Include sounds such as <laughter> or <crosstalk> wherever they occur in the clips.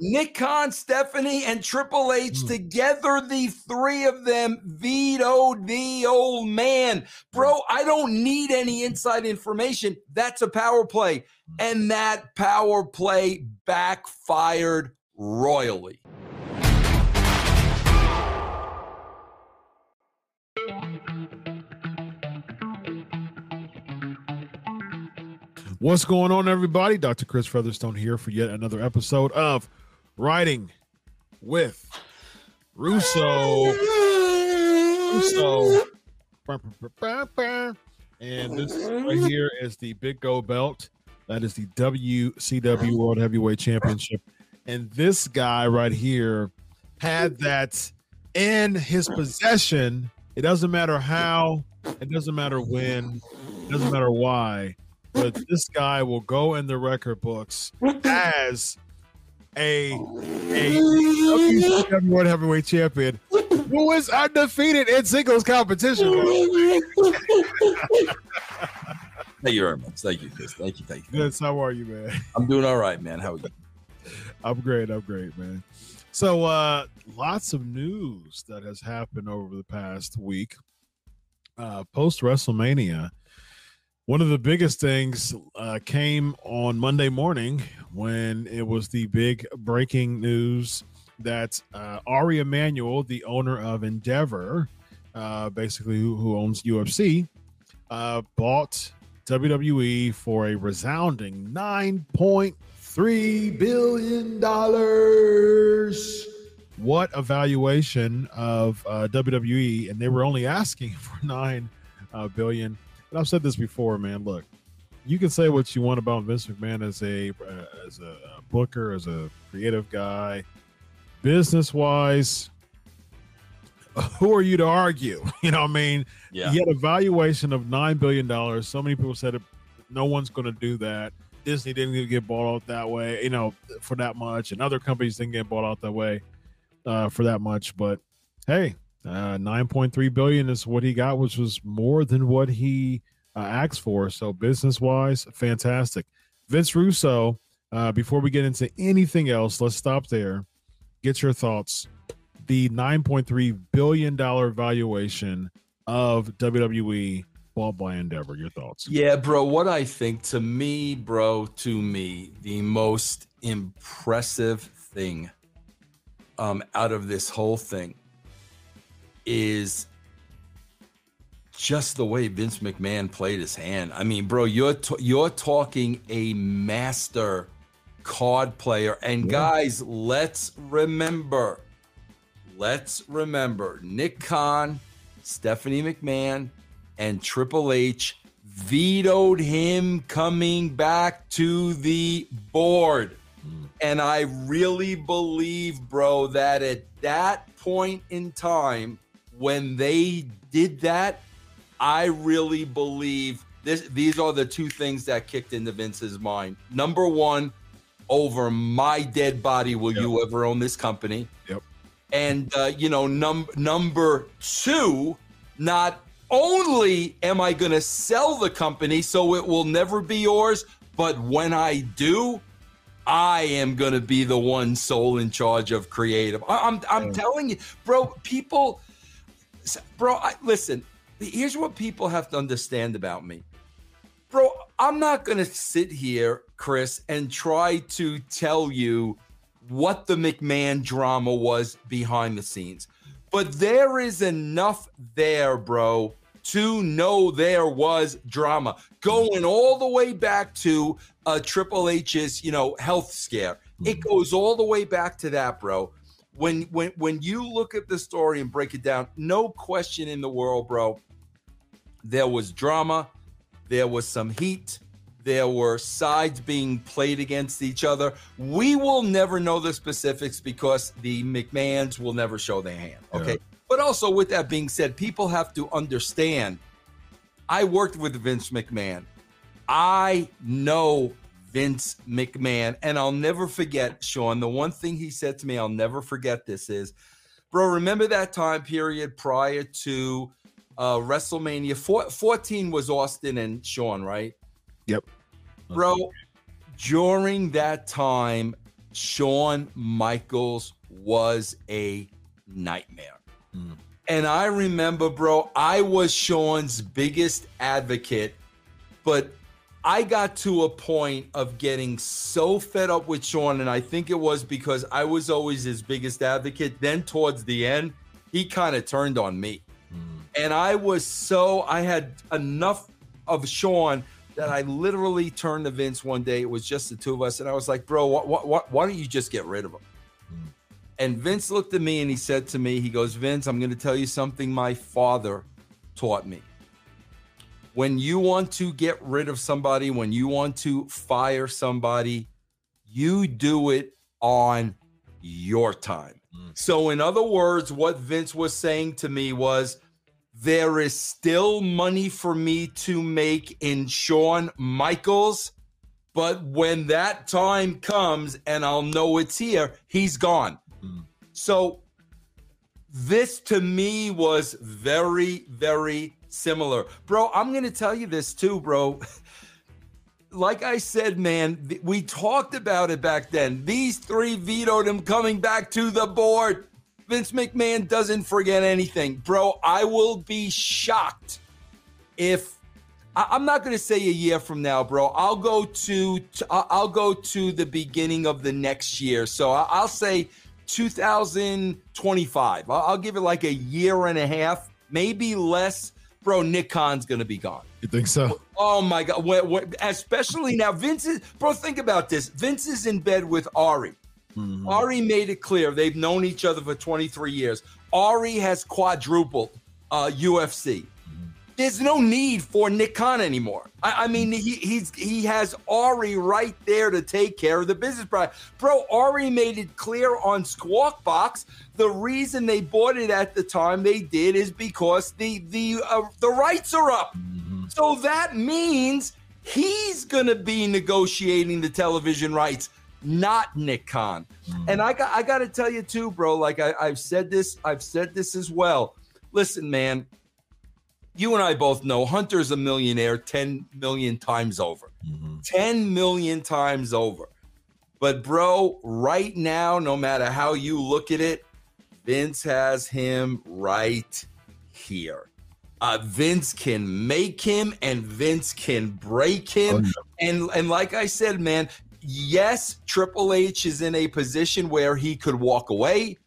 Nick Khan, Stephanie, and Triple H mm. together, the three of them vetoed the old man. Bro, I don't need any inside information. That's a power play. And that power play backfired royally. What's going on, everybody? Dr. Chris Featherstone here for yet another episode of Writing with Russo. Russo. And this right here is the Big Gold Belt. That is the WCW World Heavyweight Championship. And this guy right here had that in his possession. It doesn't matter how, it doesn't matter when, it doesn't matter why but this guy will go in the record books as a a WCW World Heavyweight Champion who is undefeated in singles competition. Thank you very much. Thank you, Chris. Thank you. Thank you. Yes, how are you, man? I'm doing all right, man. How are you? I'm great. I'm great, man. So, uh, lots of news that has happened over the past week. Uh, Post WrestleMania, one of the biggest things uh, came on Monday morning when it was the big breaking news that uh, Ari Emanuel, the owner of Endeavor, uh, basically who, who, owns UFC, uh, bought WWE for a resounding $9.3 billion. What a valuation of uh, WWE. And they were only asking <laughs> for 9 uh, billion and I've said this before, man. Look, you can say what you want about Vince McMahon as a uh, as a booker, as a creative guy, business wise. <laughs> Who are you to argue? <laughs> You know, what I mean, yeah. he had a valuation of nine billion dollars. So many people said no one's going to do that. Disney didn't get bought out that way, you know, for that much, and other companies didn't get bought out that way uh, for that much. But hey, uh, 9.3 billion is what he got, which was more than what he uh, asked for. So business wise, fantastic. Vince Russo. Uh, before we get into anything else, let's stop there. Get your thoughts. The 9.3 billion dollar valuation of WWE bought by Endeavor. Your thoughts? Yeah, bro. What I think to me, bro, to me, the most impressive thing um, out of this whole thing is just the way Vince McMahon played his hand. I mean, bro, you're t- you're talking a master card player. And yeah. guys, let's remember, let's remember Nick Khan, Stephanie McMahon, and Triple H vetoed him coming back to the board. Mm. And I really believe, bro, that at that point in time, when they did that, I really believe this. These are the two things that kicked into Vince's mind. Number one, over my dead body, will yep. you ever own this company? Yep. And uh, you know, num- number two, not only am I going to sell the company so it will never be yours, but when I do, I am going to be the one sole in charge of creative. I- am I'm, I'm telling you, bro. People bro, I, listen, here's what people have to understand about me. Bro, I'm not going to sit here, Chris, and try to tell you what the McMahon drama was behind the scenes. But there is enough there, bro, to know there was drama going all the way back to uh, Triple H's, you know, health scare. It mm-hmm. goes all the way back to that, bro when when when you look at the story and break it down, no question in the world, bro. There was drama, there was some heat, there were sides being played against each other. We will never know the specifics because the McMahons will never show their hand. Okay. Yeah. But also, with that being said, people have to understand I worked with Vince McMahon. I know Vince McMahon. And I'll never forget, Shawn, the one thing he said to me, I'll never forget this is, bro, remember that time period prior to uh, WrestleMania? Four, 14 was Austin and Shawn, right? Yep. Bro, during that time, Shawn Michaels was a nightmare. Mm. And I remember, bro, I was Shawn's biggest advocate, but I got to a point of getting so fed up with Shawn, and I think it was because I was always his biggest advocate. Then towards the end, he kind of turned on me. Mm. And I was so, I had enough of Shawn that I literally turned to Vince one day. It was just the two of us. And I was like, bro, what, what, what, why don't you just get rid of him? Mm. And Vince looked at me and he said to me, he goes, Vince, I'm going to tell you something my father taught me. When you want to get rid of somebody, when you want to fire somebody, you do it on your time. Mm. So, in other words, what Vince was saying to me was, there is still money for me to make in Shawn Michaels. But when that time comes and I'll know it's here, he's gone. Mm. So this to me was very, very similar. Bro, I'm going to tell you this too, bro. <laughs> like I said, man, we talked about it back then. These three vetoed him coming back to the board. Vince McMahon doesn't forget anything. Bro, I will be shocked if I, am not going to say a year from now, bro. I'll go to, I'll go to the beginning of the next year. So I'll say 2025. I'll, I'll give it like a year and a half, maybe less. Bro, Nick Khan's going to be gone. You think so? Oh my God. What, what, especially now, Vince is, bro, think about this. Vince is in bed with Ari. Mm-hmm. Ari made it clear they've known each other for 23 years. Ari has quadrupled uh, UFC. Mm-hmm. There's no need for Nick Khan anymore. I, I, mean, he he's he has Ari right there to take care of the business. Bro, bro, Ari made it clear on Squawk Box. The reason they bought it at the time they did is because the the uh, the rights are up. Mm-hmm. So that means he's going to be negotiating the television rights not Nick Khan. Mm. And I got I got to tell you too, bro. Like I, I've said this, I've said this as well. Listen, man, you and I both know Hunter's a millionaire 10 million times over. Mm-hmm. 10 million times over. But, bro, right now, no matter how you look at it, Vince has him right here. Uh, Vince can make him and Vince can break him. Oh, yeah. And and like I said, man, yes, Triple H is in a position where he could walk away.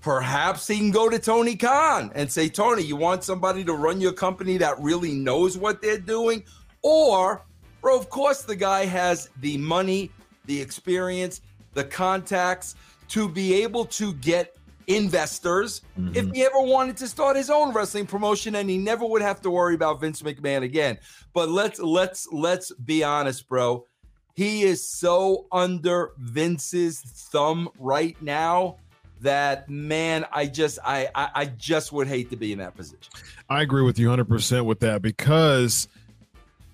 Perhaps he can go to Tony Khan and say, Tony, you want somebody to run your company that really knows what they're doing? Or, bro, of course, the guy has the money, the experience, the contacts to be able to get investors mm-hmm. if he ever wanted to start his own wrestling promotion and he never would have to worry about Vince McMahon again. But let's let's let's be honest, bro. He is so under Vince's thumb right now that man, I just I, I, I just would hate to be in that position. I agree with you 100% with that because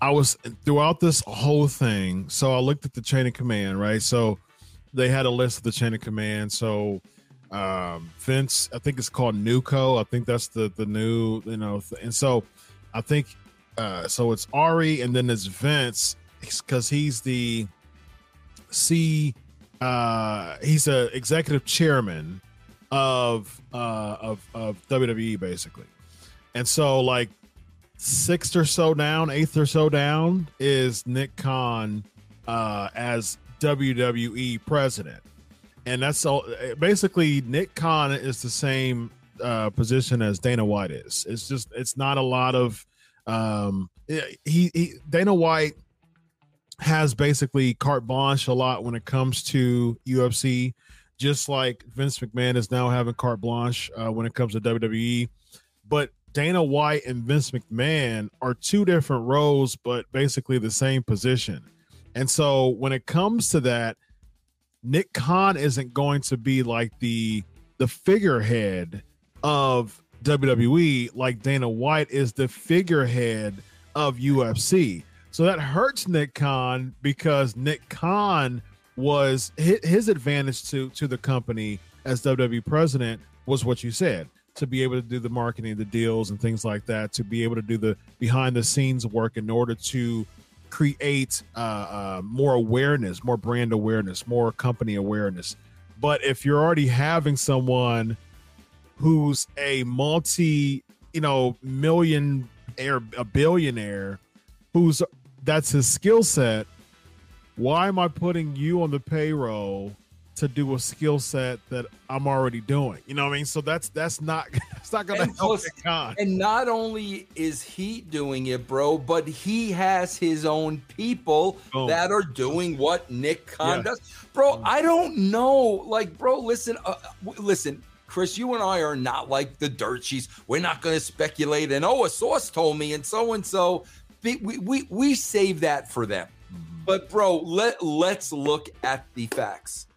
I was throughout this whole thing. So I looked at the chain of command, right? So they had a list of the chain of command. So um Vince, I think it's called NewCo. I think that's the the new, you know, and so I think uh so it's Ari and then it's Vince because he's the C. Uh, he's a executive chairman of uh, of of WWE basically, and so like sixth or so down, eighth or so down is Nick Khan uh, as WWE president, and that's all. Basically, Nick Khan is the same uh, position as Dana White is. It's just it's not a lot of um, he, he Dana White has basically carte blanche a lot when it comes to UFC, just like Vince McMahon is now having carte blanche uh, when it comes to WWE. But Dana White and Vince McMahon are two different roles, but basically the same position. And so when it comes to that, Nick Khan isn't going to be like the the figurehead of WWE like Dana White is the figurehead of UFC. So that hurts Nick Khan because Nick Khan was his advantage to to the company as WWE president was what you said to be able to do the marketing, the deals, and things like that, to be able to do the behind the scenes work in order to create uh, uh, more awareness, more brand awareness, more company awareness. But if you're already having someone who's a multi, you know, million air, a billionaire, who's that's his skill set, why am I putting you on the payroll to do a skill set that I'm already doing? You know what I mean? So that's that's not <laughs> that's not gonna And help plus- And not only is he doing it, bro, but he has his own people Boom. that are doing what Nick Khan Yeah. does. Bro, I don't know. Like, bro, listen, uh, listen, Chris, you and I are not like the dirt sheets. We're not going to speculate and, oh, a source told me and so and so. We, we, we save that for them. Mm-hmm. But, bro, let, let's look at the facts.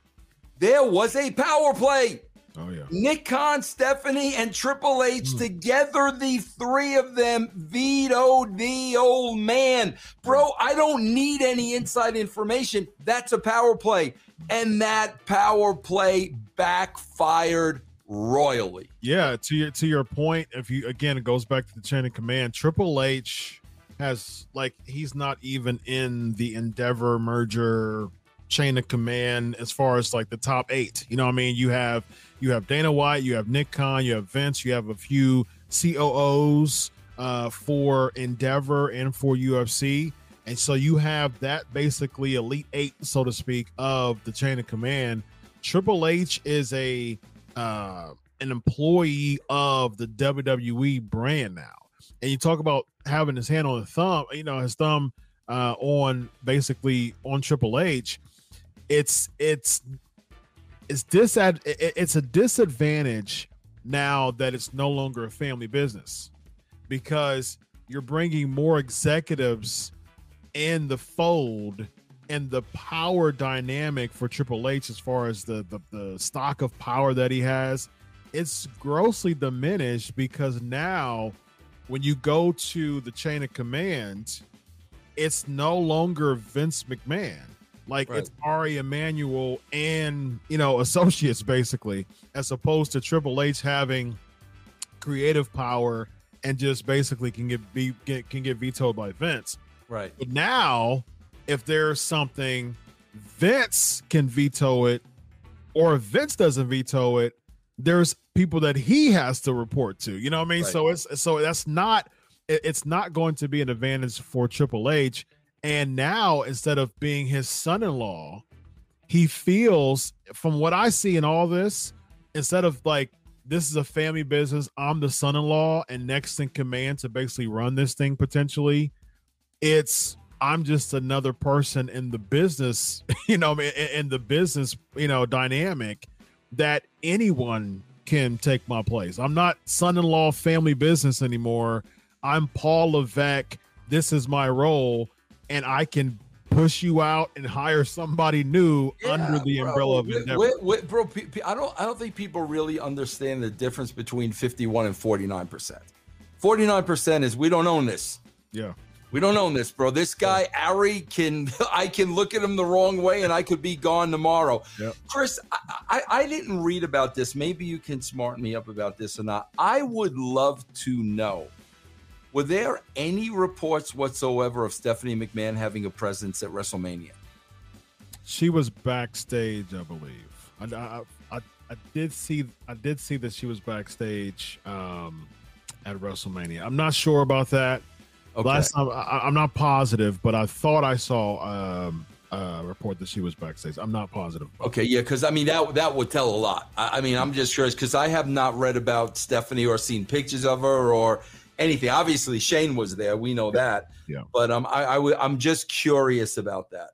There was a power play. Oh yeah. Nick Khan, Stephanie, and Triple H hmm. together, the three of them vetoed the old man. Bro, hmm. I don't need any inside information. That's a power play. And that power play backfired royally. Yeah, to your to your point, if you again it goes back to the chain of command, Triple H has like he's not even in the Endeavor merger chain of command as far as like the top eight. You know what I mean? You have you have Dana White, you have Nick Khan, you have Vince, you have a few COOs uh, for Endeavor and for UFC. And so you have that basically elite eight, so to speak, of the chain of command. Triple H is a uh, an employee of the WWE brand now. And you talk about having his hand on the thumb, you know, his thumb uh, on basically on Triple H. It's it's it's disad it- it's a disadvantage now that it's no longer a family business because you're bringing more executives in the fold and the power dynamic for Triple H as far as the, the the stock of power that he has it's grossly diminished because now when you go to the chain of command it's no longer Vince McMahon like Right. it's Ari Emanuel and you know associates basically as opposed to Triple H having creative power and just basically can get be get, can get vetoed by Vince Right. but now, if there's something, Vince can veto it, or if Vince doesn't veto it, there's people that he has to report to. You know what I mean? Right. So it's so that's not it's not going to be an advantage for Triple H. And now, instead of being his son-in-law, he feels, from what I see in all this, instead of like this is a family business, I'm the son-in-law and next in command to basically run this thing potentially it's I'm just another person in the business, <laughs> you know, in, in the business, you know, dynamic that anyone can take my place. I'm not son-in-law family business anymore. I'm Paul Levesque. This is my role, and I can push you out and hire somebody new under the bro. umbrella of Endeavor. wait, wait, bro, pe- pe- I don't I don't think people really understand the difference between 51 and 49%. 49% is we don't own this. Yeah, We don't own this, bro. This guy, Ari, can <laughs> I can look at him the wrong way and I could be gone tomorrow. Yep. Chris, I, I, I didn't read about this. Maybe you can smarten me up about this or not. I would love to know. Were there any reports whatsoever of Stephanie McMahon having a presence at WrestleMania? she was backstage, I believe. I, I, I, I did see I did see that she was backstage um, at WrestleMania. I'm not sure about that. Okay. Last time, I, I'm not positive, but I thought I saw um, a report that she was backstage. I'm not positive. Okay, yeah, because I mean that that would tell a lot. I, I mean, I'm just curious because I have not read about Stephanie or seen pictures of her or anything. Obviously, Shane was there. We know that. Yeah. But um, I, I w- I'm just curious about that.